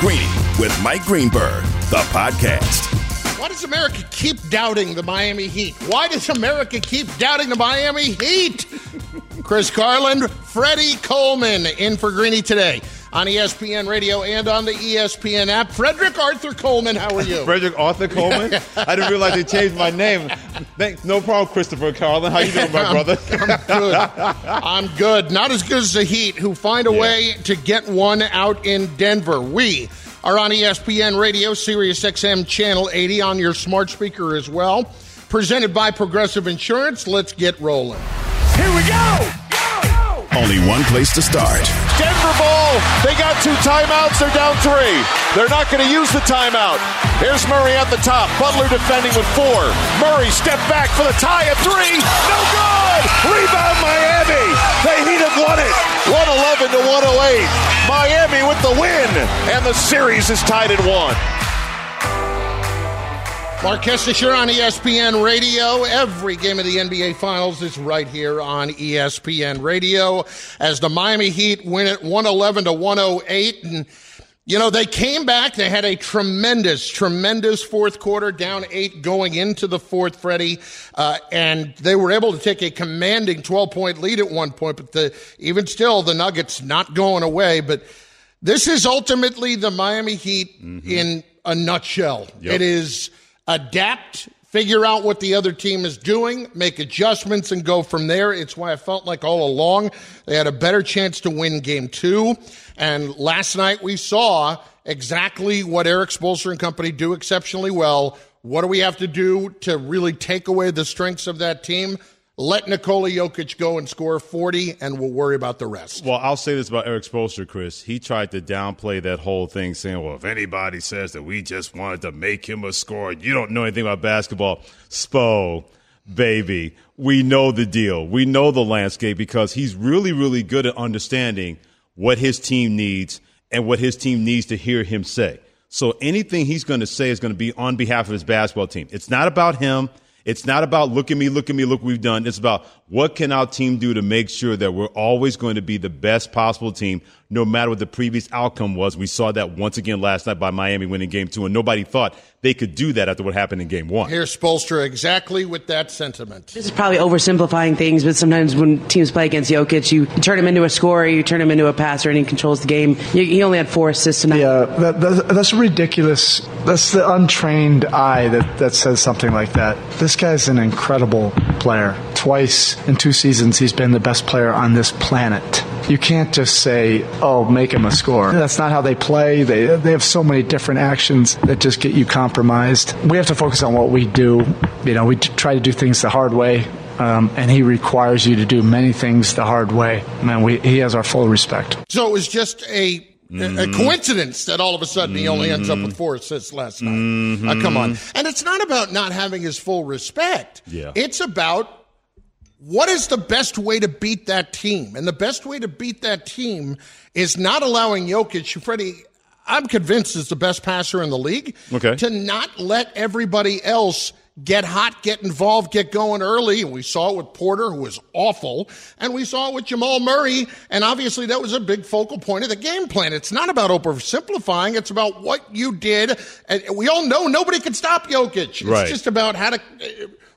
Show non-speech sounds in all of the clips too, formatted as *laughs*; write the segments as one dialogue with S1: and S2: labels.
S1: Greeny with Mike Greenberg, the podcast.
S2: Why does America keep doubting the Miami Heat? Why does America keep doubting the Miami Heat? Chris Carlin, Freddie Coleman in for Greeny today on ESPN Radio and on the ESPN app. Frederick Arthur Coleman, how are you? *laughs*
S3: Frederick Arthur Coleman? I didn't realize they changed my name. Thanks. No problem, Christopher Carlin. How you doing, my *laughs* brother?
S2: I'm good. I'm good. Not as good as the Heat, who find a
S3: Yeah.
S2: way to get one out in Denver. We are on ESPN Radio, Sirius XM Channel 80 on your smart speaker as well. Presented by Progressive Insurance. Let's get rolling.
S1: Here we go! go! Only one place to start.
S4: Denver ball. They got two timeouts. They're down three. They're not going to use the timeout. Here's Murray at the top. Butler defending with four. Murray step back for the tie at three. No good. Rebound Miami. The Heat have won it. 111 to 108. Miami with the win. And the series is tied at one.
S2: Marc Kestecher on ESPN Radio. Every game of the NBA Finals is right here on ESPN Radio as the Miami Heat win it 111 to 108. And, you know, they came back. They had a tremendous, tremendous fourth quarter, down eight going into the fourth, Freddie. Uh, and they were able to take a commanding 12 point lead at one point. But the, even still, the Nuggets not going away. But this is ultimately the Miami Heat in a nutshell. It is adapt, figure out what the other team is doing, make adjustments, and go from there. It's why I felt like all along they had a better chance to win game two. And last night we saw exactly what Eric Spoelstra and company do exceptionally well. What do we have to do to really take away the strengths of that team? Let Nikola Jokic go and score 40, and we'll worry about the rest.
S3: Well, I'll say this about Eric Spoelstra, Chris. He tried to downplay that whole thing, saying, well, if anybody says that we just wanted to make him a scorer, you don't know anything about basketball. Spo, baby, we know the deal. We know the landscape because he's really, really good at understanding what his team needs and what his team needs to hear him say. So anything he's going to say is going to be on behalf of his basketball team. It's not about him. It's not about look at me, look at me, look what we've done. It's about what can our team do to make sure that we're always going to be the best possible team, no matter what the previous outcome was. We saw that once again last night by Miami winning game two, and nobody thought they could do that after what happened in game one.
S2: Here's Spoelstra exactly with that sentiment.
S5: This is probably oversimplifying things, but sometimes when teams play against Jokic, you, you turn him into a scorer, you turn him into a passer, and he controls the game. He, he only had four assists tonight.
S6: Yeah, that, that, that's ridiculous. That's the untrained eye that, that says something like that. This guy's an incredible player. Twice in two seasons, he's been the best player on this planet. You can't just say, oh, make him a scorer. That's not how they play. They, they have so many different actions that just get you compromised. We have to focus on what we do. You know, we try to do things the hard way. Um, and he requires you to do many things the hard way. Man, we, he has our full respect.
S2: So it was just a, a- a coincidence that all of a sudden he only ends up with four assists last night. Uh, come on. And it's not about not having his full respect.
S3: Yeah.
S2: It's about what is the best way to beat that team? And the best way to beat that team is not allowing Jokic, Freddie, I'm convinced is the best passer in the league,
S3: Okay.
S2: to not let everybody else get hot, get involved, get going early. And we saw it with Porter, who was awful. And we saw it with Jamal Murray. And obviously that was a big focal point of the game plan. It's not about oversimplifying. It's about what you did. And we all know nobody can stop Jokic. It's
S3: Right.
S2: just about how to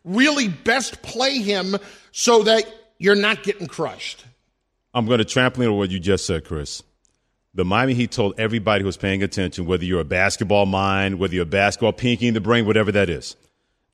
S2: really best play him so that you're not getting crushed.
S3: I'm going to trampoline on what you just said, Chris. The Miami Heat told everybody who was paying attention, whether you're a basketball mind, whether you're a basketball pinky in the brain, whatever that is.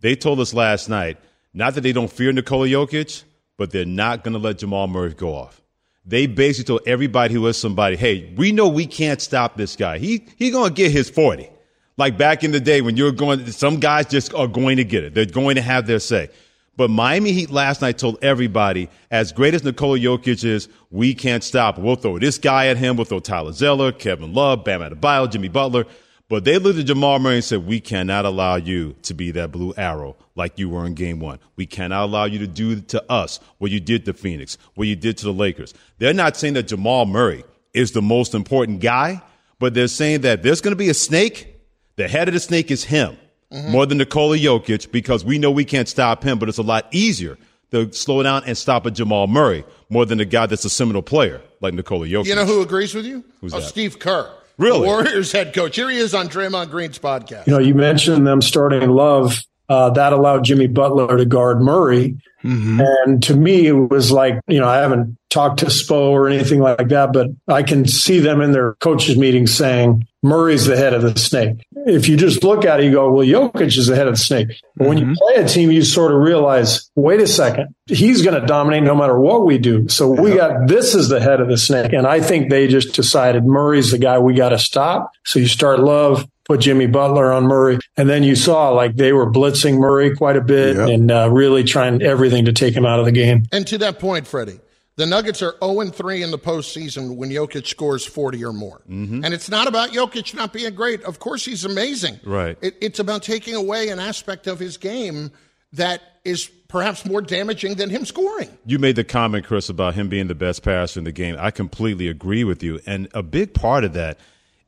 S3: They told us last night, not that they don't fear Nikola Jokic, but they're not going to let Jamal Murray go off. They basically told everybody who was somebody, hey, we know we can't stop this guy. He he going to get his 40. Like back in the day when you're going, some guys just are going to get it. They're going to have their say. But Miami Heat last night told everybody, as great as Nikola Jokic is, we can't stop. We'll throw this guy at him. We'll throw Tyler Zeller, Kevin Love, Bam Adebayo, Jimmy Butler. But they looked at Jamal Murray and said, we cannot allow you to be that blue arrow like you were in game one. We cannot allow you to do to us what you did to Phoenix, what you did to the Lakers. They're not saying that Jamal Murray is the most important guy, but they're saying that there's going to be a snake. The head of the snake is him more than Nikola Jokic because we know we can't stop him, but it's a lot easier to slow down and stop a Jamal Murray more than a guy that's a seminal player like Nikola Jokic.
S2: You know who agrees with you?
S3: Who's
S2: oh,
S3: that?
S2: Steve Kerr.
S3: Really?
S2: Warriors head coach. Here he is on Draymond Green's podcast.
S7: You know, you mentioned them starting Love. Uh, that allowed Jimmy Butler to guard Murray. Mm-hmm. And to me, it was like, you know, I haven't talked to Spo or anything like that, but I can see them in their coaches' meetings saying Murray's the head of the snake. If you just look at it, you go, well, Jokic is the head of the snake. But when mm-hmm. you play a team, you sort of realize, wait a second, he's going to dominate no matter what we do. So we got this is the head of the snake. And I think they just decided Murray's the guy we got to stop. So you start Love, put Jimmy Butler on Murray. And then you saw like they were blitzing Murray quite a bit yep. and uh, really trying everything to take him out of the game.
S2: And to that point, Freddie, the Nuggets are 0 3 in the postseason when Jokic scores 40 or more. Mm-hmm. And it's not about Jokic not being great. Of course, he's amazing.
S3: Right.
S2: It, it's about taking away an aspect of his game that is perhaps more damaging than him scoring.
S3: You made the comment, Chris, about him being the best passer in the game. I completely agree with you. And a big part of that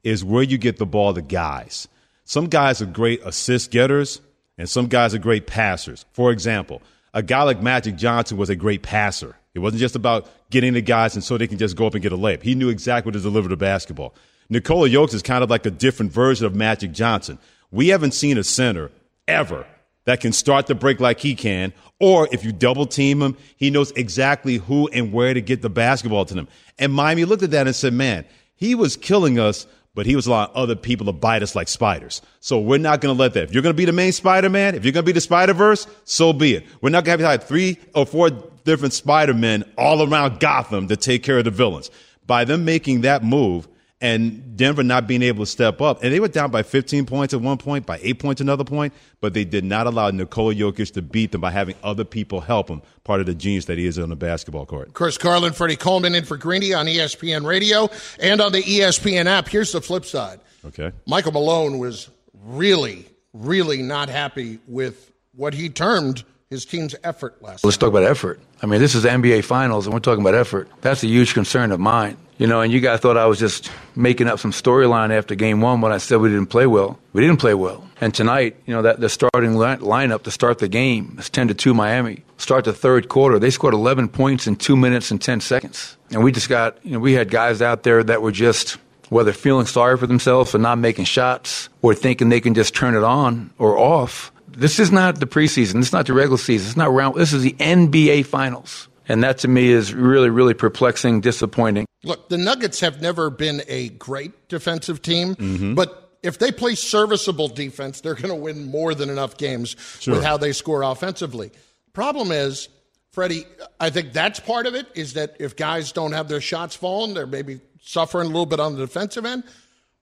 S3: is where you get the ball to guys. Some guys are great assist getters, and some guys are great passers. For example, a guy like Magic Johnson was a great passer. It wasn't just about getting the guys and so they can just go up and get a layup. He knew exactly what to deliver the basketball. Nikola Jokic is kind of like a different version of Magic Johnson. We haven't seen a center ever that can start the break like he can, or if you double team him, he knows exactly who and where to get the basketball to them. And Miami looked at that and said, man, he was killing us but he was allowing other people to bite us like spiders. So we're not going to let that. If you're going to be the main Spider-Man, if you're going to be the Spider-Verse, so be it. We're not going to have three or four different Spider-Men all around Gotham to take care of the villains. By them making that move, and Denver not being able to step up. And they were down by 15 points at one point, by eight points another point, but they did not allow Nikola Jokic to beat them by having other people help him. Part of the genius that he is on the basketball court.
S2: Chris Carlin, Freddie Coleman in for Greeny on ESPN Radio and on the ESPN app. Here's the flip side.
S3: Okay.
S2: Michael Malone was really, really not happy with what he termed his team's effort last
S8: Let's talk about effort. I mean, this is NBA Finals, and we're talking about effort. That's a huge concern of mine. You know, and you guys thought I was just making up some storyline after game one when I said we didn't play well. We didn't play well. And tonight, you know, that the starting lineup to start the game is 10 to 2 Miami. Start the third quarter. They scored 11 points in two minutes and 10 seconds. And we just got, you know, we had guys out there that were just, whether feeling sorry for themselves for not making shots or thinking they can just turn it on or off. This is not the preseason. This is not the regular season. It's not round. This is the NBA Finals. And that to me is really, really perplexing, disappointing.
S2: Look, the Nuggets have never been a great defensive team, mm-hmm. but if they play serviceable defense, they're going to win more than enough games sure. with how they score offensively. Problem is, Freddie, I think that's part of it is that if guys don't have their shots falling, they're maybe suffering a little bit on the defensive end.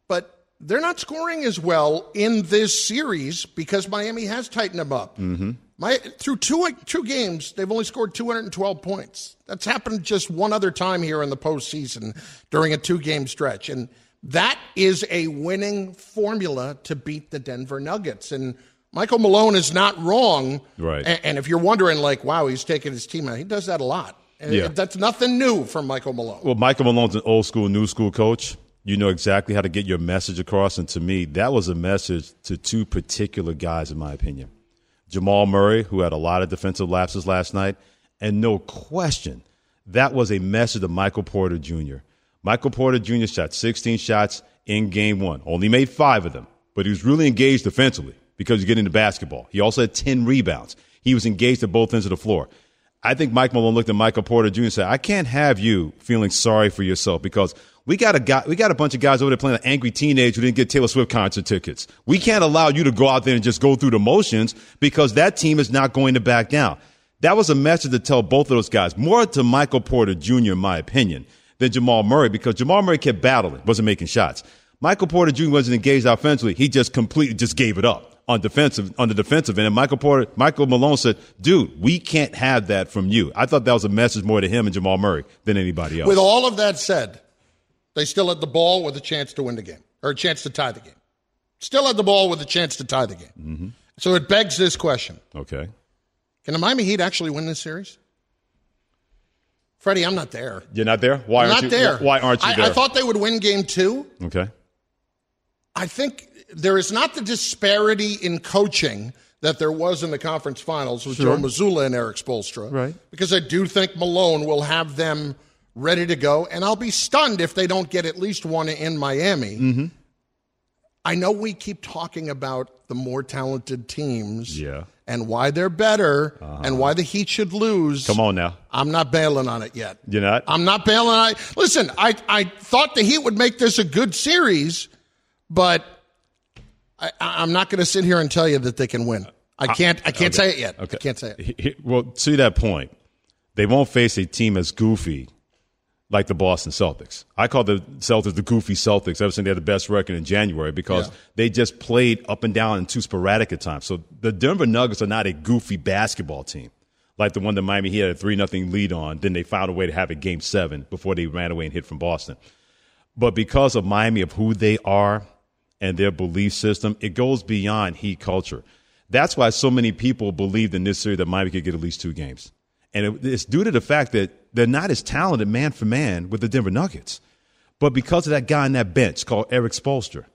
S2: But they're not scoring as well in this series because Miami has tightened them up. Mm-hmm. My through two two games, they've only scored 212 points. That's happened just one other time here in the postseason during a two game stretch, and that is a winning formula to beat the Denver Nuggets. And Michael Malone is not wrong.
S3: Right.
S2: And, and if you're wondering, like, wow, he's taking his team out, he does that a lot. Yeah. That's nothing new from Michael Malone.
S3: Well, Michael Malone's an old school, new school coach. You know exactly how to get your message across. And to me, that was a message to two particular guys, in my opinion. Jamal Murray, who had a lot of defensive lapses last night. And no question, that was a message to Michael Porter Jr. Michael Porter Jr. shot 16 shots in game one, only made five of them, but he was really engaged defensively because he's getting the basketball. He also had 10 rebounds. He was engaged at both ends of the floor. I think Mike Malone looked at Michael Porter Jr. and said, I can't have you feeling sorry for yourself because we got a guy, we got a bunch of guys over there playing an angry teenage who didn't get Taylor Swift concert tickets. We can't allow you to go out there and just go through the motions because that team is not going to back down. That was a message to tell both of those guys, more to Michael Porter Jr., in my opinion, than Jamal Murray because Jamal Murray kept battling, wasn't making shots. Michael Porter Jr. wasn't engaged offensively. He just completely just gave it up on defensive on the defensive end. And Michael Porter, Michael Malone said, "Dude, we can't have that from you." I thought that was a message more to him and Jamal Murray than anybody else.
S2: With all of that said, they still had the ball with a chance to win the game or a chance to tie the game. Still had the ball with a chance to tie the game. Mm-hmm. So it begs this question:
S3: Okay,
S2: can the Miami Heat actually win this series? Freddie, I'm not there.
S3: You're not there. Why
S2: I'm
S3: aren't
S2: not
S3: you,
S2: there?
S3: Why aren't you
S2: I,
S3: there?
S2: I thought they would win Game Two.
S3: Okay.
S2: I think there is not the disparity in coaching that there was in the conference finals with sure. Joe Mazzulla and Eric Spoelstra.
S3: Right.
S2: Because I do think Malone will have them ready to go, and I'll be stunned if they don't get at least one in Miami.
S3: Mm-hmm.
S2: I know we keep talking about the more talented teams
S3: Yeah. Uh-huh.
S2: and why they're better and why the Heat should lose.
S3: Come on now.
S2: I'm not bailing on it yet.
S3: You're not?
S2: I'm not bailing on it. Listen, I, I thought the Heat would make this a good series, but I, I'm not going to sit here and tell you that they can win. I can't. I can't
S3: Okay.
S2: say it yet. Okay. I can't say it.
S3: Well, to that point, they won't face a team as goofy like the Boston Celtics. I call the Celtics the goofy Celtics ever since they had the best record in January because
S2: Yeah.
S3: they just played up and down and too sporadic at times. So the Denver Nuggets are not a goofy basketball team like the one that Miami Heat had a 3 nothing lead on. Then they found a way to have a game seven before they ran away and hit from Boston. But because of Miami, of who they are and their belief system, it goes beyond Heat culture. That's why so many people believed in this series that Miami could get at least two games. And it, it's due to the fact that they're not as talented man for man with the Denver Nuggets. But because of that guy on that bench called Eric Spoelstra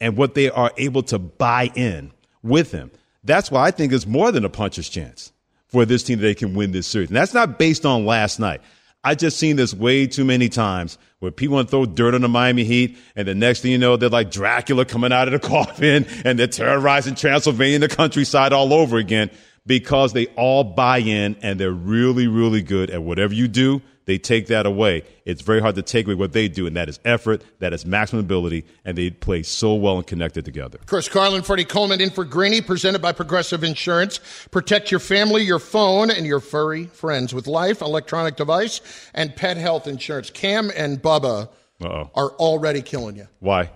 S3: and what they are able to buy in with him, that's why I think it's more than a puncher's chance for this team that they can win this series. And that's not based on last night. I just seen this way too many times where people want to throw dirt on the Miami Heat, and the next thing you know, they're like Dracula coming out of the *laughs* coffin, and they're terrorizing Transylvania the countryside all over again because they all buy in and they're really, really good at whatever you do. They take that away. It's very hard to take away what they do, and that is effort, that is maximum ability, and they play so well and connected together.
S2: Chris Carlin, Freddie Coleman in for Greeny, presented by Progressive Insurance. Protect your family, your phone, and your furry friends with life, electronic device, and pet health insurance. Cam and Bubba
S3: Uh-oh.
S2: are already killing you.
S3: Why?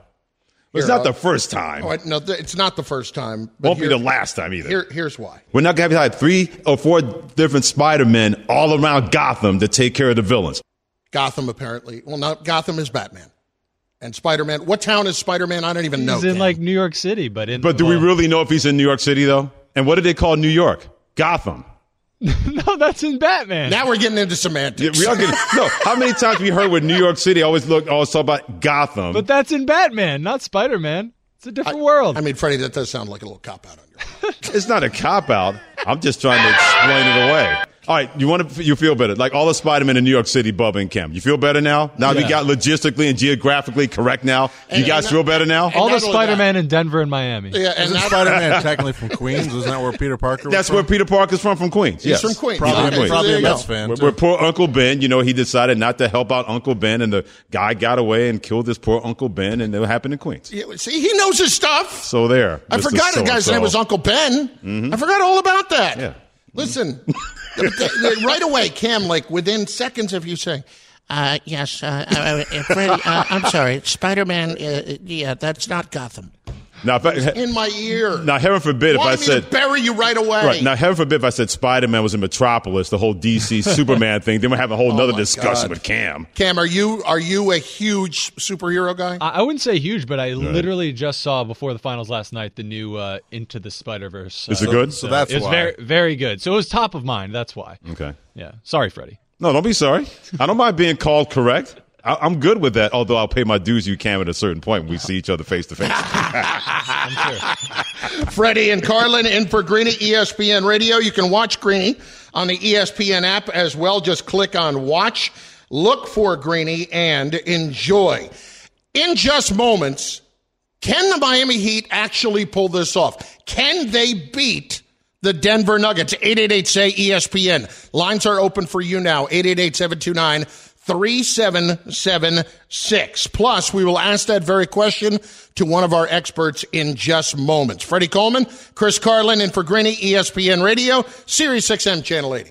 S3: It's not the
S2: I'll-
S3: first time.
S2: Oh, no, it's not the first time. but
S3: Won't be the last time either.
S2: Here, here's why.
S3: We're not going to have three or four different Spider Men all around Gotham to take care of the villains.
S2: Gotham, apparently. Well, not Gotham is Batman. And Spider Man. What town is Spider Man? I don't even know.
S9: He's in
S2: Cam.
S9: like New York City, but in
S3: But do we really know if he's in New York City, though? And what do they call New York? Gotham. *laughs*
S9: no, that's in Batman.
S2: now we're getting into
S3: Yeah,
S2: semantics.
S3: we are getting, no, how many times have we heard with New York City always look, always talk about Gotham?
S9: but that's in Batman, not Spider Man. It's a different world.
S2: I mean, Freddie, that does sound like a little cop out on your part.
S3: it's not a cop out. I'm just trying to explain it away. All right, you want to you feel better? Like all the Spider-Man in New York City, Bubba and Kim. You feel better now? Now we
S9: Yeah.
S3: got logistically and geographically correct now. You guys
S2: and-
S3: feel better now?
S9: All the Spider Man in Denver and Miami.
S2: Yeah, and
S10: Isn't Spider-Man technically from Queens? Isn't that where Peter Parker was
S3: That's
S10: from?
S3: where Peter Parker's from, from Queens.
S2: He's
S3: yes.
S2: from Queens.
S10: Probably,
S2: Okay, so
S10: probably a Mets fan,
S3: Where, where poor Uncle Ben, you know, he decided not to help out Uncle Ben, and the guy got away and killed his poor Uncle Ben, and it happened in Queens.
S2: Yeah, See, he knows his stuff.
S3: So there.
S2: I
S3: Mr.
S2: forgot the guy's
S3: So-and-so.
S2: name was Uncle Ben. Mm-hmm. I forgot all about that.
S3: Yeah.
S2: Listen, mm-hmm. *laughs* right away, Cam, like within seconds of you saying, uh, yes, uh, uh, uh, Freddie, uh, I'm sorry, Spider Man, uh, yeah, that's not Gotham.
S3: Now, if I,
S2: In my ear.
S3: now, heaven forbid if I
S2: me
S3: said
S2: to bury you right away.
S3: Right. Now, heaven forbid if I said Spider Man was in Metropolis, the whole DC *laughs* Superman thing, then we have a whole nother
S2: my
S3: discussion
S2: God.
S3: with Cam.
S2: Cam, are you are you a huge superhero guy?
S9: I, I wouldn't say huge, but I literally just saw before the finals last night the new uh, Into the Spider Verse.
S3: Is it good?
S10: So that's
S9: it was
S10: why.
S9: very very good. So it was top of mind. That's why.
S3: Okay.
S9: Yeah. Sorry, Freddie.
S3: No, don't be sorry. I don't mind being called correct. I, I'm good with that, although I'll pay my dues, you can at a certain point we see each other face to face. *laughs*
S2: Freddie and Carlin in for Greeny, ESPN Radio. You can watch Greeny on the ESPN app as well. Just click on watch, look for Greeny, and enjoy. In just moments, can the Miami Heat actually pull this off? Can they beat the Denver Nuggets? 888 say ESPN. Lines are open for you now. 888 729 3776. Plus, we will ask that very question to one of our experts in just moments. Freddie Coleman, Chris Carlin, and for Greeny, ESPN Radio, Sirius XM Channel 80.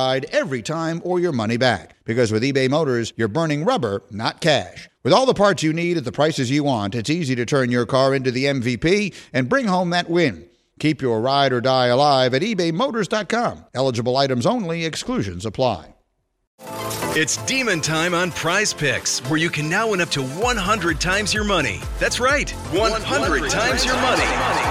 S11: every time or your money back. Because with eBay Motors, you're burning rubber, not cash. With all the parts you need at the prices you want, it's easy to turn your car into the MVP and bring home that win. Keep your ride or die alive at ebaymotors.com. Eligible items only, exclusions apply.
S12: It's demon time on prize picks, where you can now win up to 100 times your money. That's right, 100, times your money.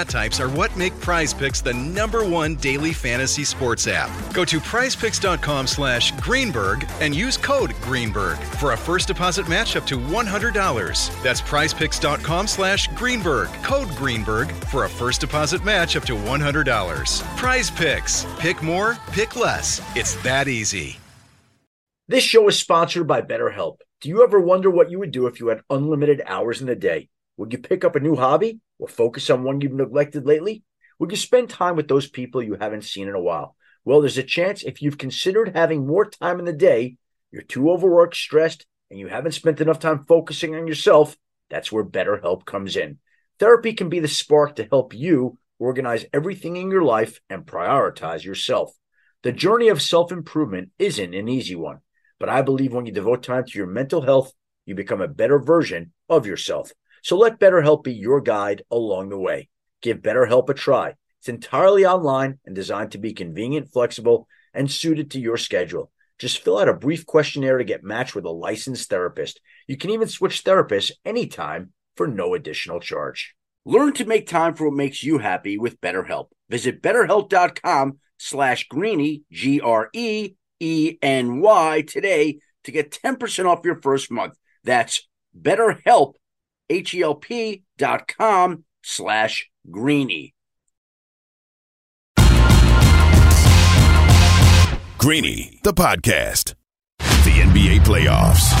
S12: stat types are what make Prize Picks the number one daily fantasy sports app. Go to prizepicks.com slash Greenberg and use code Greenberg for a first deposit match up to $100. That's prizepicks.com slash Greenberg. Code Greenberg for a first deposit match up to $100. Prize Picks. Pick more, pick less. It's that easy.
S13: This show is sponsored by BetterHelp. Do you ever wonder what you would do if you had unlimited hours in the day? Would you pick up a new hobby or focus on one you've neglected lately? Would you spend time with those people you haven't seen in a while? Well, there's a chance if you've considered having more time in the day, you're too overworked, stressed, and you haven't spent enough time focusing on yourself, that's where BetterHelp comes in. Therapy can be the spark to help you organize everything in your life and prioritize yourself. The journey of self improvement isn't an easy one, but I believe when you devote time to your mental health, you become a better version of yourself. So let BetterHelp be your guide along the way. Give BetterHelp a try. It's entirely online and designed to be convenient, flexible, and suited to your schedule. Just fill out a brief questionnaire to get matched with a licensed therapist. You can even switch therapists anytime for no additional charge. Learn to make time for what makes you happy with BetterHelp. Visit betterhelp.com slash greeny, G-R-E-E-N-Y today to get 10% off your first month. That's betterhelp, H-E-L-P dot com slash greeny.
S1: Greeny, the podcast. The NBA playoffs.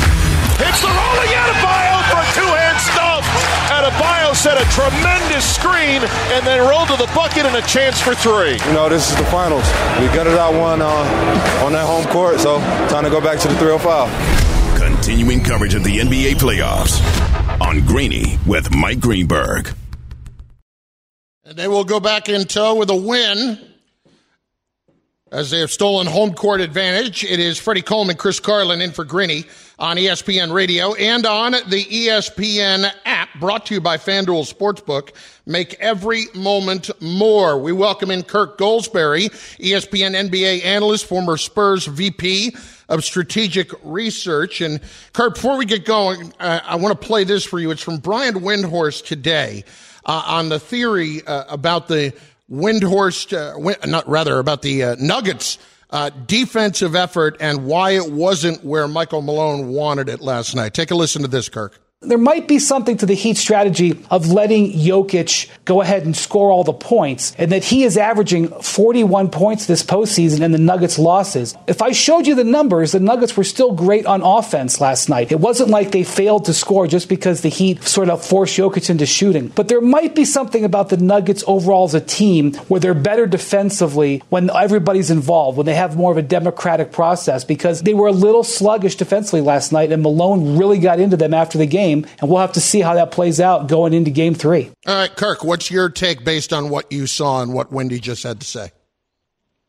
S4: It's the rolling Adebayo for a two-hand stump. Adebayo set a tremendous screen and then rolled to the bucket and a chance for three.
S14: You know, this is the finals. We gutted out one uh, on that home court, so time to go back to the 305.
S1: Continuing coverage of the NBA playoffs on Greeny with Mike Greenberg.
S2: And they will go back in tow with a win as they have stolen home court advantage. It is Freddie Coleman, Chris Carlin in for Greeny on ESPN Radio and on the ESPN app brought to you by FanDuel Sportsbook. Make every moment more. We welcome in Kirk Goldsberry, ESPN NBA analyst, former Spurs VP of strategic research. And Kirk, before we get going, uh, I want to play this for you. It's from Brian Windhorst today uh, on the theory uh, about the Windhorst, uh, Win- not rather about the uh, Nuggets uh, defensive effort and why it wasn't where Michael Malone wanted it last night. Take a listen to this, Kirk.
S15: There might be something to the Heat strategy of letting Jokic go ahead and score all the points, and that he is averaging 41 points this postseason and the Nuggets' losses. If I showed you the numbers, the Nuggets were still great on offense last night. It wasn't like they failed to score just because the Heat sort of forced Jokic into shooting. But there might be something about the Nuggets overall as a team where they're better defensively when everybody's involved, when they have more of a democratic process, because they were a little sluggish defensively last night, and Malone really got into them after the game and we'll have to see how that plays out going into game three.
S2: All right, Kirk, what's your take based on what you saw and what Windy just had to say?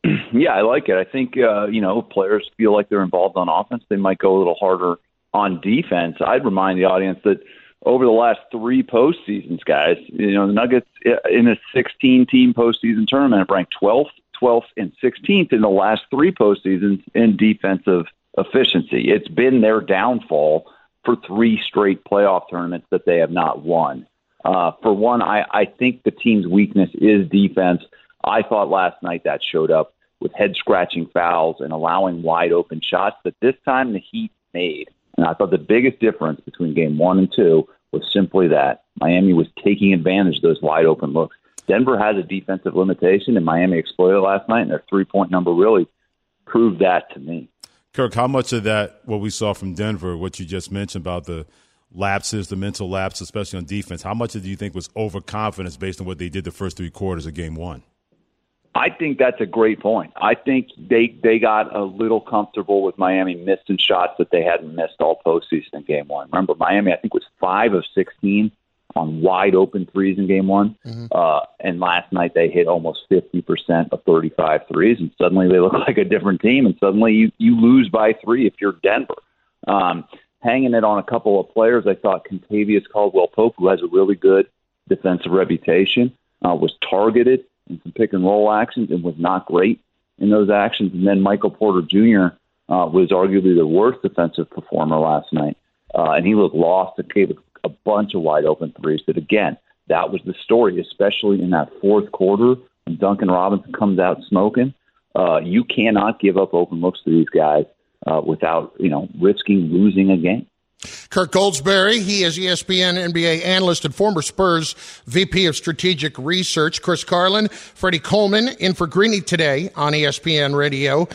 S2: *clears throat*
S16: Yeah, I like it. I think uh, you know players feel like they're involved on offense. They might go a little harder on defense. I'd remind the audience that over the last three postseasons, guys, you know the Nuggets in a 16-team postseason tournament have ranked 12th, 12th, and 16th in the last three postseasons in defensive efficiency. It's been their downfall for three straight playoff tournaments that they have not won. Uh, for one, I, I think the team's weakness is defense. I thought last night that showed up with head scratching fouls and allowing wide open shots that this time the Heat made. And I thought the biggest difference between game one and two was simply that Miami was taking advantage of those wide open looks. Denver has a defensive limitation, and Miami exploited last night, and their three point number really proved that to me.
S3: Kirk, how much of that, what we saw from Denver, what you just mentioned about the lapses, the mental lapse, especially on defense. How much do you think was overconfidence based on what they did the first three quarters of game one?
S16: I think that's a great point. I think they they got a little comfortable with Miami missing shots that they hadn't missed all postseason in game one. Remember, Miami I think was five of sixteen on wide open threes in game one. Mm-hmm. Uh, and last night they hit almost 50% of 35 threes, and suddenly they look *laughs* like a different team, and suddenly you, you lose by three if you're Denver. Um, hanging it on a couple of players, I thought Kentavious Caldwell Pope, who has a really good defensive reputation, uh, was targeted in some pick and roll actions and was not great in those actions. And then Michael Porter Jr. Uh, was arguably the worst defensive performer last night, uh, and he looked lost and gave a bunch of wide open threes. But again, that was the story, especially in that fourth quarter when Duncan Robinson comes out smoking. Uh, you cannot give up open looks to these guys uh, without you know risking losing a game.
S2: Kirk Goldsberry, he is ESPN NBA analyst and former Spurs VP of Strategic Research. Chris Carlin, Freddie Coleman in for Greeny today on ESPN Radio.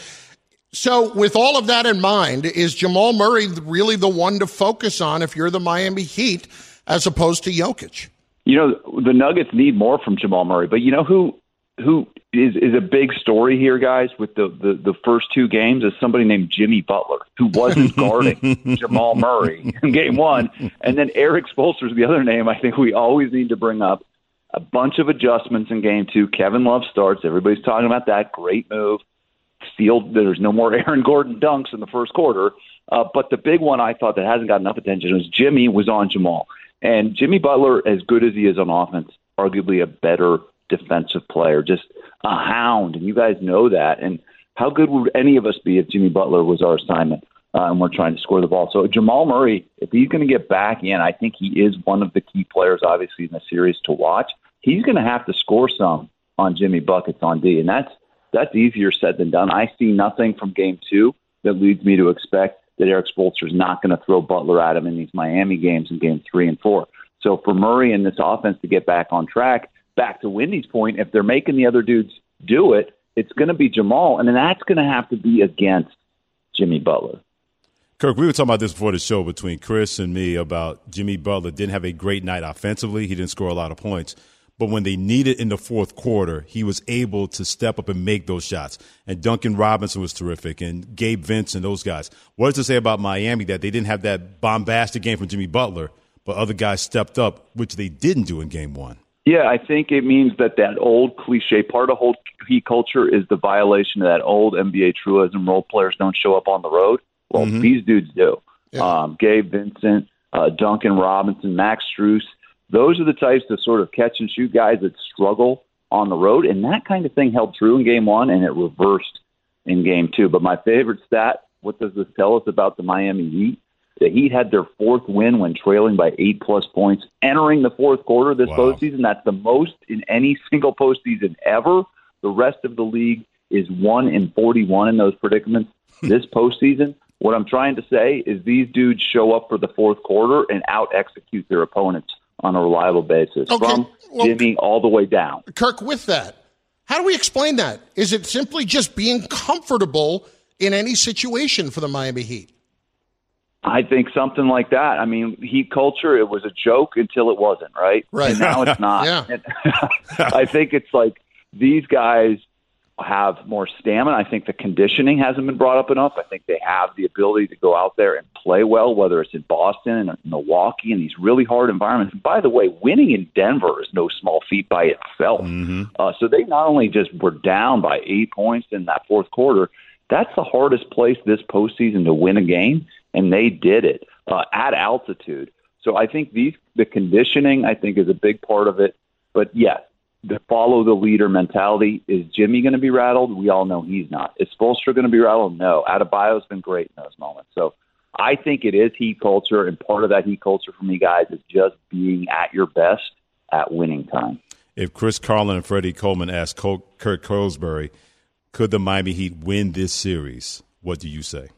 S2: So, with all of that in mind, is Jamal Murray really the one to focus on if you're the Miami Heat as opposed to Jokic?
S16: You know, the Nuggets need more from Jamal Murray, but you know who who is is a big story here, guys, with the, the, the first two games is somebody named Jimmy Butler, who wasn't *laughs* guarding Jamal Murray in game one. And then Eric Spoelstra is the other name I think we always need to bring up. A bunch of adjustments in game two. Kevin Love starts. Everybody's talking about that. Great move. Sealed. There's no more *laughs* Aaron Gordon dunks in the first quarter. Uh, but the big one I thought that hasn't got enough attention was Jimmy was on Jamal. And Jimmy Butler, as good as he is on offense, arguably a better defensive player, just a hound, and you guys know that. And how good would any of us be if Jimmy Butler was our assignment uh, and we're trying to score the ball? So Jamal Murray, if he's going to get back in, I think he is one of the key players, obviously in the series to watch. He's going to have to score some on Jimmy buckets on D, and that's that's easier said than done. I see nothing from Game Two that leads me to expect that Erik Spoelstra is not going to throw Butler at him in these Miami games in Game Three and Four. So for Murray and this offense to get back on track, back to Windy's point, if they're making the other dudes do it, it's going to be Jamal, and then that's going to have to be against Jimmy Butler.
S3: Kirk, we were talking about this before the show between Chris and me about Jimmy Butler didn't have a great night offensively. He didn't score a lot of points. But when they needed in the fourth quarter, he was able to step up and make those shots. And Duncan Robinson was terrific, and Gabe Vincent, those guys. What does it say about Miami that they didn't have that bombastic game from Jimmy Butler, but other guys stepped up, which they didn't do in game one?
S16: Yeah, I think it means that that old cliche part of whole heat culture is the violation of that old NBA truism: role players don't show up on the road. Well, mm-hmm. these dudes do. Yeah. Um, Gabe Vincent, uh, Duncan Robinson, Max Strus. Those are the types of sort of catch and shoot guys that struggle on the road, and that kind of thing held true in Game One, and it reversed in Game Two. But my favorite stat: what does this tell us about the Miami Heat? The Heat had their fourth win when trailing by eight plus points entering the fourth quarter this wow. postseason. That's the most in any *laughs* single postseason ever. The rest of the league is one in 41 in those predicaments hmm. this postseason. What I'm trying to say is these dudes show up for the fourth quarter and out execute their opponents on a reliable basis okay. from well, Jimmy all the way down.
S2: Kirk, with that, how do we explain that? Is it simply just being comfortable in any situation for the Miami Heat?
S16: I think something like that. I mean, heat culture, it was a joke until it wasn't, right?
S2: Right.
S16: And now it's *laughs* not.
S2: yeah. *laughs*
S16: I think it's like these guys have more stamina. I think the conditioning hasn't been brought up enough. I think they have the ability to go out there and play well, whether it's in Boston and Milwaukee and these really hard environments. And by the way, winning in Denver is no small feat by itself. Mm-hmm. Uh, so they not only just were down by eight points in that fourth quarter, that's the hardest place this postseason to win a game and they did it uh, at altitude. So I think these the conditioning I think is a big part of it. But yes, the follow the leader mentality. Is Jimmy going to be rattled? We all know he's not. Is Spoelstra going to be rattled? No. Adebayo's been great in those moments. So I think it is heat culture, and part of that heat culture for me, guys, is just being at your best at winning time.
S3: If Chris Carlin and Freddie Coleman asked Kirk Goldsberry, could the Miami Heat win this series? What do you say?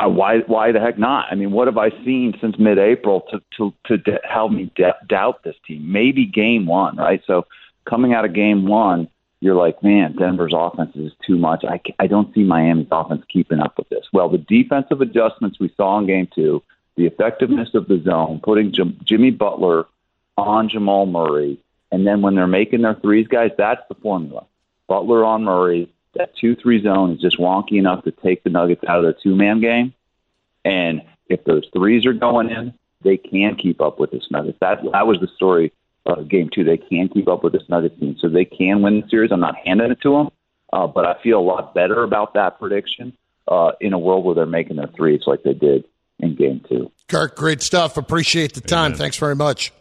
S16: uh, why why the heck not? I mean, what have I seen since mid-April to to to d- help me d- doubt this team? Maybe game one, right? So coming out of game one, you're like, man, Denver's offense is too much. I I don't see Miami's offense keeping up with this. Well, the defensive adjustments we saw in game two the effectiveness of the zone, putting Jim, Jimmy Butler on Jamal Murray, and then when they're making their threes, guys, that's the formula. Butler on Murray, that two-three zone is just wonky enough to take the Nuggets out of their two-man game, and if those threes are going in, they can keep up with this Nuggets. That that was the story of game two. They can keep up with this Nuggets team, so they can win the series. I'm not handing it to them, uh, but I feel a lot better about that prediction uh, in a world where they're making their threes like they did in game two.
S2: Kirk, great stuff. Appreciate the time. Thanks very much.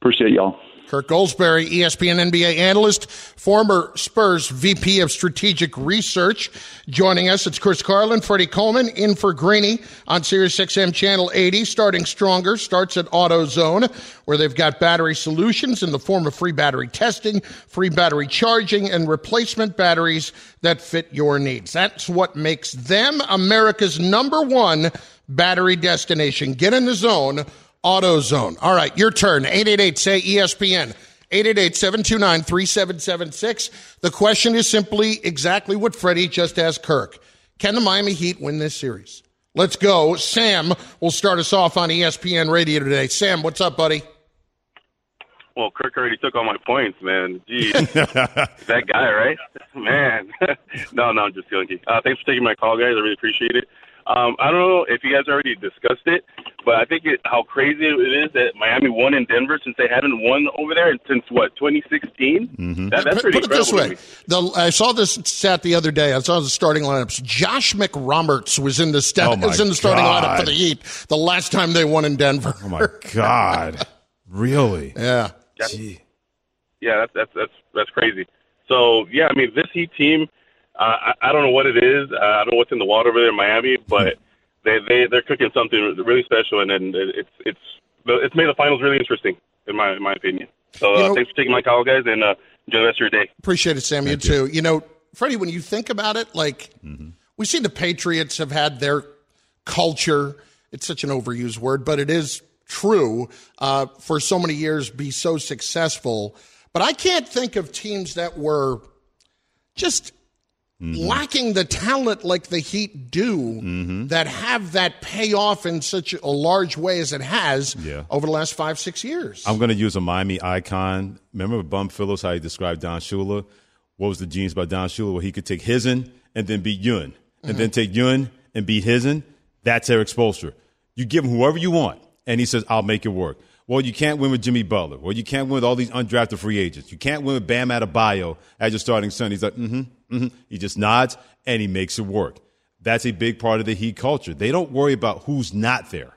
S16: Appreciate y'all.
S2: Kirk Goldsberry, ESPN NBA analyst, former Spurs VP of Strategic Research, joining us. It's Chris Carlin, Freddie Coleman, in for Greeny on Sirius XM Channel 80. Starting stronger starts at AutoZone, where they've got battery solutions in the form of free battery testing, free battery charging, and replacement batteries that fit your needs. That's what makes them America's number one battery destination. Get in the zone. AutoZone. All right, your turn. 888 say ESPN. 888-729-3776. The question is simply exactly what Freddie just asked Kirk. Can the Miami Heat win this series? Let's go. Sam will start us off on ESPN Radio today. Sam, what's up, buddy?
S17: Well, Kirk already took all my points, man. Gee, *laughs* that guy, right? Man. *laughs* no, no, I'm just joking. Uh, thanks for taking my call, guys. I really appreciate it. Um, I don't know if you guys already discussed it, but I think it, how crazy it is that Miami won in Denver since they haven't won over there since what 2016.
S2: Mm-hmm.
S17: That, that's
S2: put,
S17: pretty
S2: put it this way: the, I saw this stat the other day. I saw the starting lineups. Josh McRoberts was in the sta-
S3: Oh, my
S2: was in the starting
S3: God.
S2: lineup for the Heat the last time they won in Denver.
S3: Oh my God! really? *laughs*
S2: Yeah.
S17: That's- Yeah, that's that's that's that's crazy. So yeah, I mean this Heat team, uh, I I don't know what it is. Uh, I don't know what's in the water over there in Miami, but they they they're cooking something really special, and then it's it's it's made the finals really interesting in my in my opinion. So uh,
S2: You know-
S17: thanks for taking my call, guys, and uh, enjoy the rest of your day.
S2: Appreciate it, Sam. You too. You know, Freddie, when you think about it, like we see the Patriots have had their culture. It's such an overused word, but it is true. Uh, for so many years, be so successful. But I can't think of teams that were just Mm-hmm. lacking the talent like the Heat do mm-hmm. that have that payoff in such a large way as it has
S3: Yeah.
S2: over the last five, six years.
S3: I'm going to use a Miami icon. Remember Bum Phillips, how he described Don Shula? What was the genius about Don Shula? Where he could take Hizen and then beat Yun, and then mm-hmm. take Yun and beat Hizen. That's Eric Spoelstra. You give him whoever you want, and he says, I'll make it work. Well, you can't win with Jimmy Butler. Well, you can't win with all these undrafted free agents. You can't win with Bam Adebayo as your starting center. He's like, mm-hmm, mm-hmm. He just nods, and he makes it work. That's a big part of the Heat culture. They don't worry about who's not there.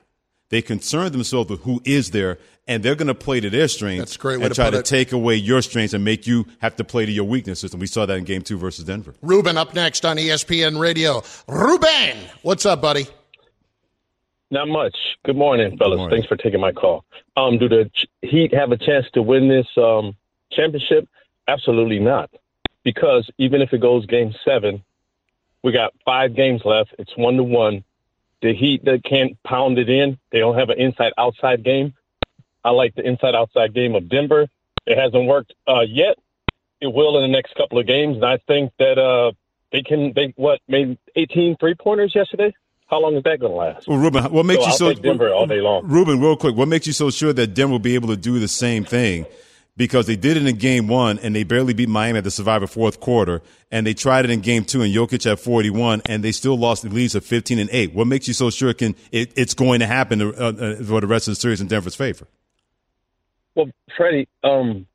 S3: They concern themselves with who is there, and they're going to play to their strengths
S2: That's a great way
S3: and
S2: to
S3: try to
S2: it.
S3: take away your strengths and make you have to play to your weaknesses. And we saw that in Game Two versus Denver.
S2: Ruben up next on ESPN Radio. Ruben, what's up, buddy?
S18: Not much. Good morning, fellas. Thanks for taking my call. Um, do the Heat have a chance to win this um, championship? Absolutely not. Because even if it goes game seven, we got five games left. It's one to one. The Heat that can't pound it in. They don't have an inside outside game. I like the inside outside game of Denver. It hasn't worked uh, yet. It will in the next couple of games, and I think that uh, they can. They what made 18 three pointers yesterday. How long is that going to last?
S3: Well, Ruben, what makes
S18: So
S3: you
S18: I'll
S3: so
S18: Denver all day long.
S3: Ruben, real quick, what makes you so sure that Denver will be able to do the same thing? Because they did it in game one and they barely beat Miami at the survivor fourth quarter, and they tried it in game two and Jokic at 41, and they still lost the leads of 15 and 8. What makes you so sure it can it, it's going to happen uh, uh, for the rest of the series in Denver's favor?
S18: Well, Freddie, um,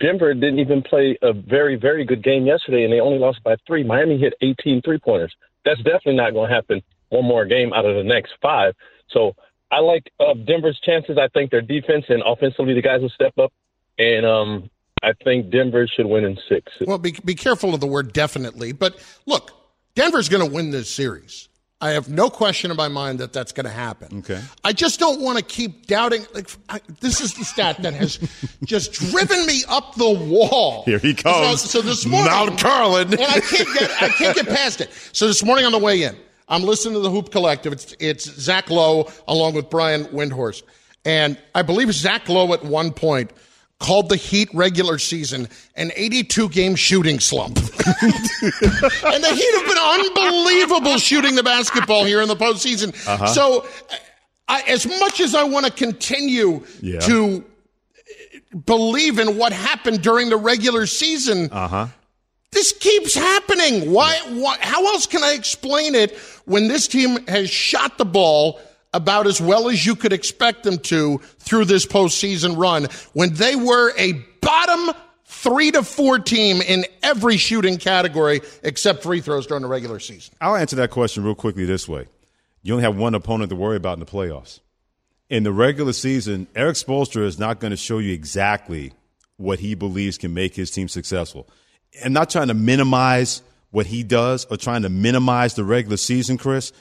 S18: Denver didn't even play a very, very good game yesterday, and they only lost by three. Miami hit 18 three pointers. That's definitely not going to happen one more game out of the next five. So I like uh, Denver's chances. I think their defense and offensively, the guys will step up, and um, I think Denver should win in six.
S2: Well, be, be careful of the word definitely. But look, Denver's going to win this series. I have no question in my mind that that's going to happen.
S3: Okay.
S2: I just don't want to keep doubting. Like I, this is the stat that has just driven me up the wall. *laughs*
S3: Here he comes.
S2: So, so this morning,
S3: Mount Carlin.
S2: and I can't get I can't get past it. So this morning on the way in, I'm listening to the Hoop Collective. It's it's Zach Lowe along with Brian Windhorst, and I believe Zach Lowe at one point called the Heat regular season an 82 game shooting slump. *laughs* and the Heat have been unbelievable shooting the basketball here in the postseason.
S12: Uh-huh.
S2: So I, as much as I want to continue
S3: Yeah.
S2: to believe in what happened during the regular season,
S3: Uh huh.
S2: this keeps happening. Why, why? How else can I explain it when this team has shot the ball about as well as you could expect them to through this postseason run when they were a bottom three to four team in every shooting category except free throws during the regular season?
S3: I'll answer that question real quickly this way. You only have one opponent to worry about in the playoffs. In the regular season, Eric Spoelstra is not going to show you exactly what he believes can make his team successful. I'm not trying to minimize what he does or trying to minimize the regular season, Chris,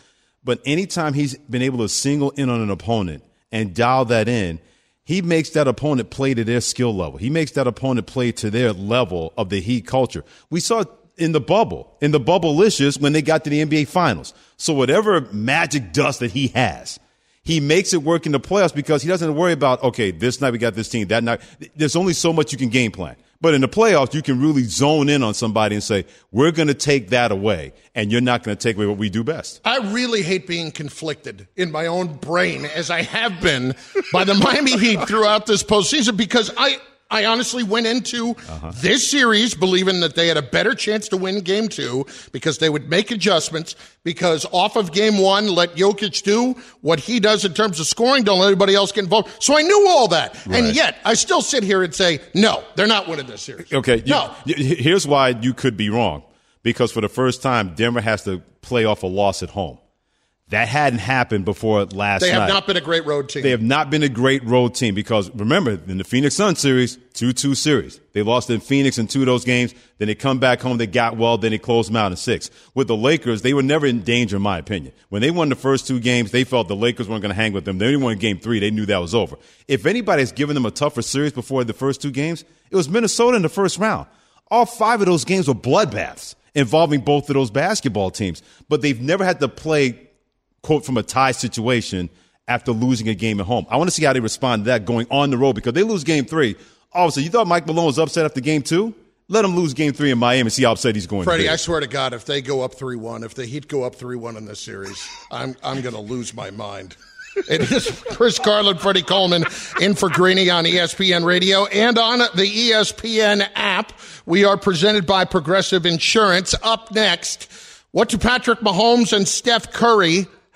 S3: but anytime he's been able to single in on an opponent and dial that in, he makes that opponent play to their skill level. He makes that opponent play to their level of the Heat culture. We saw it in the bubble, in the bubble-licious when they got to the NBA Finals. So whatever magic dust that he has, he makes it work in the playoffs because he doesn't worry about, okay, this night we got this team, that night. There's only so much you can game plan. But in the playoffs, you can really zone in on somebody and say, we're going to take that away, and you're not going to take away what we do best.
S2: I really hate being conflicted in my own brain, as I have been by the *laughs* Miami Heat throughout this postseason, because I, I honestly went into uh-huh. this series believing that they had a better chance to win game two because they would make adjustments because off of game one, let Jokic do what he does in terms of scoring. Don't let anybody else get involved. So I knew all that.
S3: Right.
S2: And yet I still sit here and say, no, they're not winning this series.
S3: Okay. you-
S2: No.
S3: y- here's why you could be wrong. Because for the first time, Denver has to play off a loss at home. That hadn't happened before last night.
S2: They
S3: night.
S2: have not been a great road team.
S3: They have not been a great road team because remember, in the Phoenix Sun series, 2 2 series. They lost in Phoenix in two of those games. Then they come back home, they got well, then they closed them out in six. With the Lakers, they were never in danger, in my opinion. When they won the first two games, they felt the Lakers weren't going to hang with them. They only won game three, they knew that was over. If anybody has given them a tougher series before the first two games, it was Minnesota in the first round. All five of those games were bloodbaths involving both of those basketball teams, but they've never had to play quote from a tie situation after losing a game at home. I want to see how they respond to that going on the road because they lose game three. Obviously, you thought Mike Malone was upset after game two? Let him lose game three in Miami and see how upset he's going
S2: Freddie,
S3: to be.
S2: I swear to God, if they go up three one, if the Heat go up three one in this series, I'm I'm going to lose my mind. It is Chris Carlin, Freddie Coleman, in for Greeny on ESPN Radio and on the ESPN app. We are presented by Progressive Insurance. Up next, what do Patrick Mahomes and Steph Curry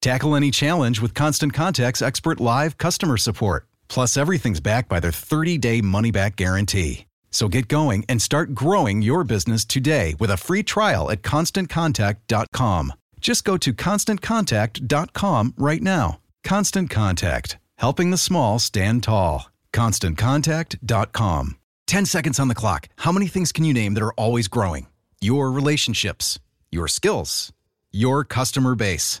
S12: Tackle any challenge with Constant Contact's expert live customer support. Plus, everything's backed by their 30 day money back guarantee. So get going and start growing your business today with a free trial at constantcontact.com. Just go to constantcontact.com right now. Constant Contact, helping the small stand tall. ConstantContact.com. 10 seconds on the clock. How many things can you name that are always growing? Your relationships, your skills, your customer base.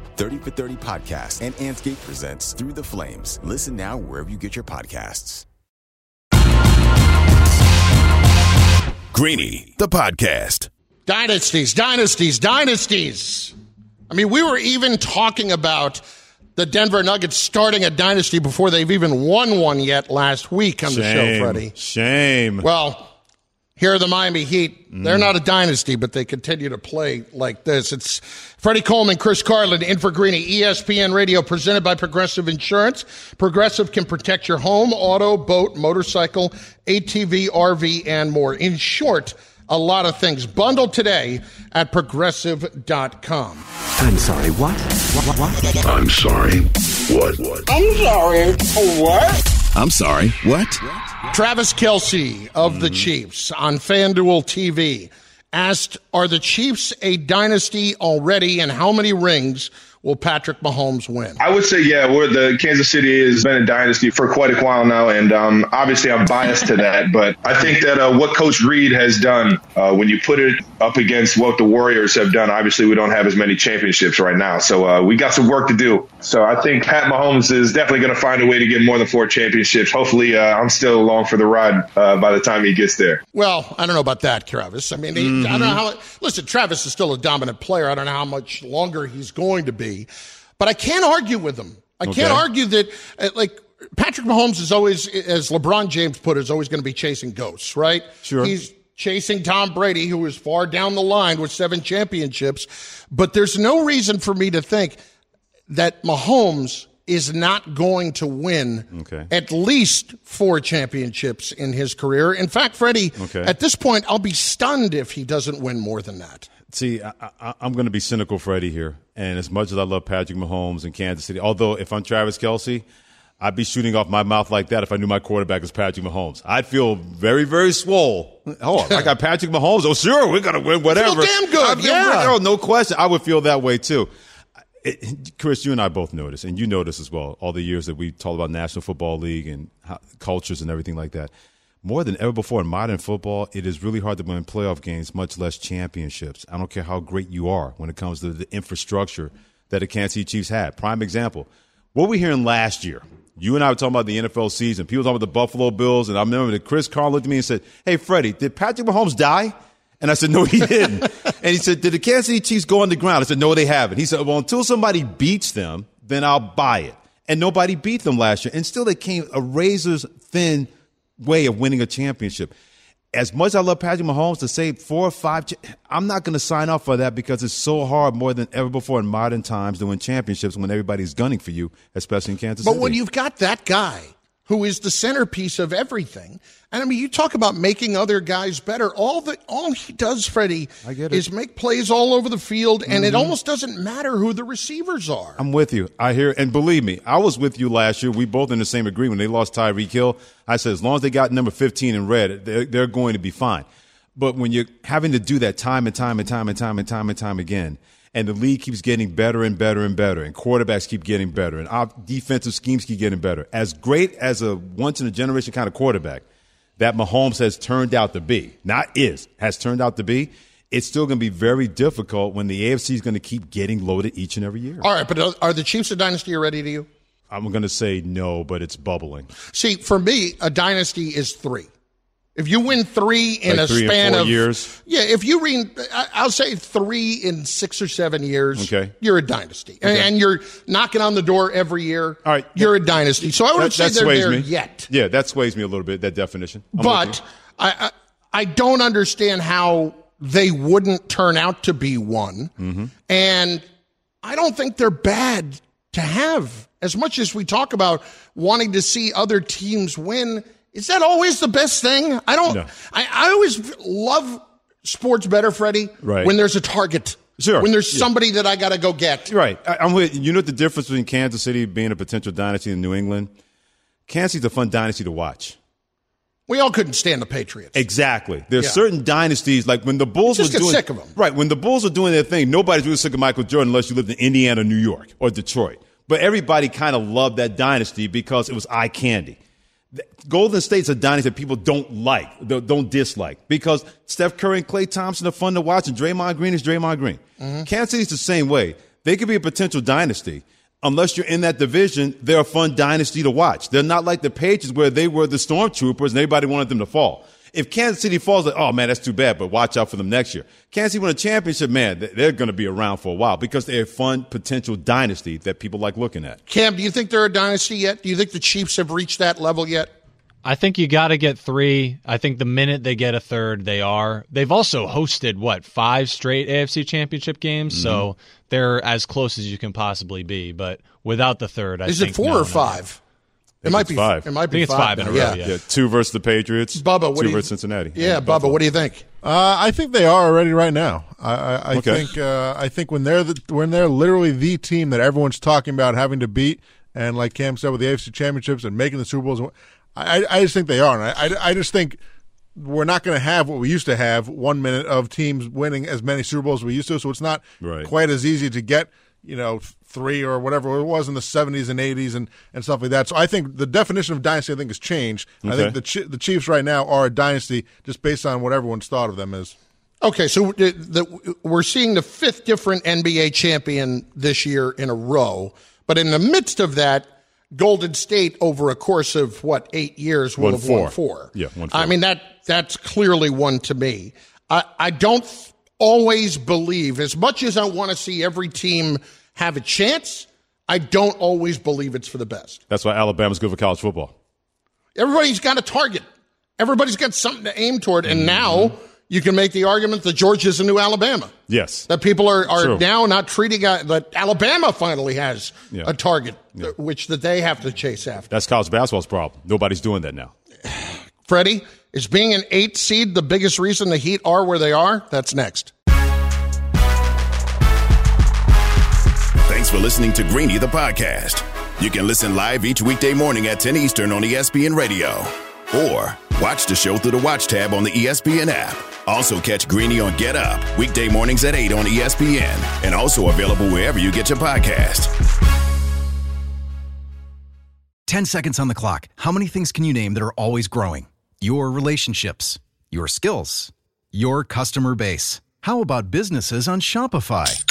S19: 30 for 30 podcast and Andscape presents Through the Flames. Listen now wherever you get your podcasts.
S1: Greeny, the podcast.
S2: Dynasties, dynasties, dynasties. I mean, we were even talking about the Denver Nuggets starting a dynasty before they've even won one yet last week on the show,
S3: Shame.
S2: Freddie.
S3: Shame.
S2: Well, here are the Miami Heat. They're mm. not a dynasty, but they continue to play like this. It's Freddie Coleman, Chris Carlin, in for Greeny, E ESPN Radio, presented by Progressive Insurance. Progressive can protect your home, auto, boat, motorcycle, ATV, RV, and more. In short, a lot of things. Bundle today at progressive.com.
S20: I'm sorry, what? What? What? what?
S1: I'm sorry. What? What?
S20: I'm sorry, what?
S1: I'm sorry. What?
S2: Travis Kelce of the mm-hmm. Chiefs on FanDuel TV asked, Are the Chiefs a dynasty already, and how many rings will Patrick Mahomes win?
S21: I would say, yeah, we're the Kansas City has been a dynasty for quite a while now, and um, obviously I'm biased to that. *laughs* But I think that uh, what Coach Reid has done, uh, when you put it up against what the Warriors have done, obviously we don't have as many championships right now, so uh, we got some work to do. So I think Pat Mahomes is definitely going to find a way to get more than four championships. Hopefully, uh, I'm still along for the ride uh, by the time he gets there.
S2: Well, I don't know about that, Travis. I mean, he, I don't know how. Listen, Travis is still a dominant player. I don't know how much longer he's going to be, but I can't argue with them. I
S3: Okay.
S2: can't argue that, uh, like, Patrick Mahomes is always, as LeBron James put it, is always going to be chasing ghosts, right?
S3: Sure.
S2: He's chasing Tom Brady, who is far down the line with seven championships. But there's no reason for me to think that Mahomes is not going to win
S3: Okay.
S2: at least four championships in his career. In fact, Freddie,
S3: Okay.
S2: at this point, I'll be stunned if he doesn't win more than that.
S3: See, I, I, I'm going to be cynical, Freddie, here. And as much as I love Patrick Mahomes and Kansas City, although if I'm Travis Kelce, I'd be shooting off my mouth like that if I knew my quarterback was Patrick Mahomes. I'd feel very, very swole. Oh, I got Patrick Mahomes. Oh, sure, we're going to win whatever.
S2: damn good, yeah.
S3: Oh, no question. I would feel that way too. It, Chris, you and I both know this, and you know this as well. All the years that we talk about National Football League and how, cultures and everything like that. More than ever before in modern football, it is really hard to win playoff games, much less championships. I don't care how great you are when it comes to the infrastructure that the Kansas City Chiefs had. Prime example. What were we hearing last year? You and I were talking about the NFL season. People talking about the Buffalo Bills, and I remember that Chris Carr looked at me and said, "Hey, Freddie, did Patrick Mahomes die?" And I said, "No, he didn't." *laughs* and he said, "Did the Kansas City Chiefs go on the ground?" I said, "No, they haven't." He said, "Well, until somebody beats them, then I'll buy it." And nobody beat them last year, and still they came a razor's thin way of winning a championship. As much as I love Patrick Mahomes to say four or five, I'm not going to sign up for that because it's so hard more than ever before in modern times to win championships when everybody's gunning for you, especially in Kansas
S2: But
S3: City.
S2: But when you've got that guy who is the centerpiece of everything, and I mean, you talk about making other guys better. All that all he does, Freddie,
S3: it.
S2: is make plays all over the field, and it
S3: Mhm.
S2: almost doesn't matter who the receivers are.
S3: I'm with you. I hear, and believe me, I was with you last year. We both in the same agreement. They lost Tyreek Hill. I said, as long as they got number 15 in red, they're, they're going to be fine. But when you're having to do that time and time and time and time and time and time again, and the league keeps getting better and better and better, and quarterbacks keep getting better, and our defensive schemes keep getting better. As great as a once in a generation kind of quarterback that Mahomes has turned out to be, not is, has turned out to be, it's still going to be very difficult when the AFC is going to keep getting loaded each and every year.
S2: All right, but are- are the Chiefs a dynasty already to you?
S3: I'm going to say no, but it's bubbling.
S2: See, for me, a dynasty is three. If you win three in
S3: Like
S2: a
S3: three
S2: span of
S3: years?
S2: yeah, if you win, I'll say three in six or seven years.
S3: Okay.
S2: you're a dynasty, And-
S3: Okay.
S2: and you're knocking on the door every year.
S3: All right,
S2: you're a dynasty. So I wouldn't
S3: That-
S2: say
S3: that
S2: they're there
S3: me.
S2: yet.
S3: Yeah, that sways me a little bit. That definition. I'm
S2: but. I, I I don't understand how they wouldn't turn out to be one.
S3: Mm-hmm.
S2: And I don't think they're bad to have. As much as we talk about wanting to see other teams win, is that always the best thing? I don't.
S3: No.
S2: I, I always love sports better, Freddie.
S3: Right.
S2: When there's a target.
S3: Sure.
S2: When there's
S3: Yeah.
S2: somebody that I got to go get.
S3: Right. I, I'm with you. know the difference between Kansas City being a potential dynasty in New England? Kansas City's a fun dynasty to watch.
S2: We all couldn't stand the Patriots.
S3: Exactly. There's
S2: Yeah.
S3: certain dynasties like when the Bulls
S2: You just
S3: were doing
S2: sick of 'em.
S3: right when the Bulls were doing their thing. Nobody's really sick of Michael Jordan unless you lived in Indiana, New York, or Detroit. But everybody kind of loved that dynasty because it was eye candy. Golden State's a dynasty that people don't like, don't dislike, because Steph Curry and Klay Thompson are fun to watch, and Draymond Green is Draymond Green. Mm-hmm. Kansas City's the same way. They could be a potential dynasty. Unless you're in that division, they're a fun dynasty to watch. They're not like the Patriots where they were the stormtroopers and everybody wanted them to fall. If Kansas City falls, like, oh man, that's too bad, but watch out for them next year. Kansas City win a championship, man, they're going to be around for a while because they're a fun potential dynasty that people like looking at.
S2: Cam, do you think they're a dynasty yet? Do you think the Chiefs have reached that level yet?
S22: I think you got to get three. I think the minute they get a third, they are. They've also hosted what five straight AFC Championship games, mm-hmm. so they're as close as you can possibly be. But without the third, I
S2: Is
S22: think
S2: it four
S22: no,
S2: or
S22: no.
S2: five?
S3: I
S2: It might be
S3: five.
S2: It might be
S22: I think it's five in a row,
S2: Yeah.
S22: yeah.
S3: two versus the Patriots,
S2: Bubba, what
S3: two
S2: do you-
S3: versus Cincinnati.
S2: Yeah,
S3: And
S2: Bubba,
S3: Buffalo.
S2: what do you think?
S23: Uh, I think they are already right now. I, I, I
S3: Okay.
S23: think uh, I think when they're the, when they're literally the team that everyone's talking about having to beat, and like Cam said with the AFC championships and making the Super Bowls, I, I just think they are. And I, I, I just think we're not going to have what we used to have one minute of teams winning as many Super Bowls as we used to. So it's not
S3: Right.
S23: quite as easy to get you know three or whatever it was in the 70s and 80s and, and stuff like that. So I think the definition of dynasty I think has changed. I think the Chi- the Chiefs right now are a dynasty just based on what everyone's thought of them as.
S2: Okay, so the, the, we're seeing the fifth different NBA champion this year in a row, but in the midst of that, Golden State over a course of what eight years will
S3: Won
S2: have
S3: four.
S2: won four.
S3: Yeah, won
S2: I mean that that's clearly one to me. I, I don't th- always believe as much as I want to see every team have a chance. I don't always believe it's for the best.
S3: That's why Alabama's good for college football.
S2: Everybody's got a target. Everybody's got something to aim toward,
S3: Mm-hmm.
S2: and now you can make the argument that Georgia's a new Alabama.
S3: Yes.
S2: That people are, are
S3: True.
S2: now not treating uh, that Alabama finally has
S3: Yeah.
S2: a target, uh, which that they have to chase after.
S3: That's college basketball's problem. Nobody's doing that now. *sighs*
S2: Freddie, is being an eight seed the biggest reason the Heat are where they are? That's next.
S1: For listening to Greeny the podcast. You can listen live each weekday morning at 10 Eastern on ESPN Radio. Or watch the show through the Watch tab on the ESPN app. Also catch Greeny on Get Up, weekday mornings at 8 on ESPN. And also available wherever you get your podcast.
S12: 10 seconds on the clock. How many things can you name that are always growing? Your relationships, your skills, your customer base. How about businesses on Shopify?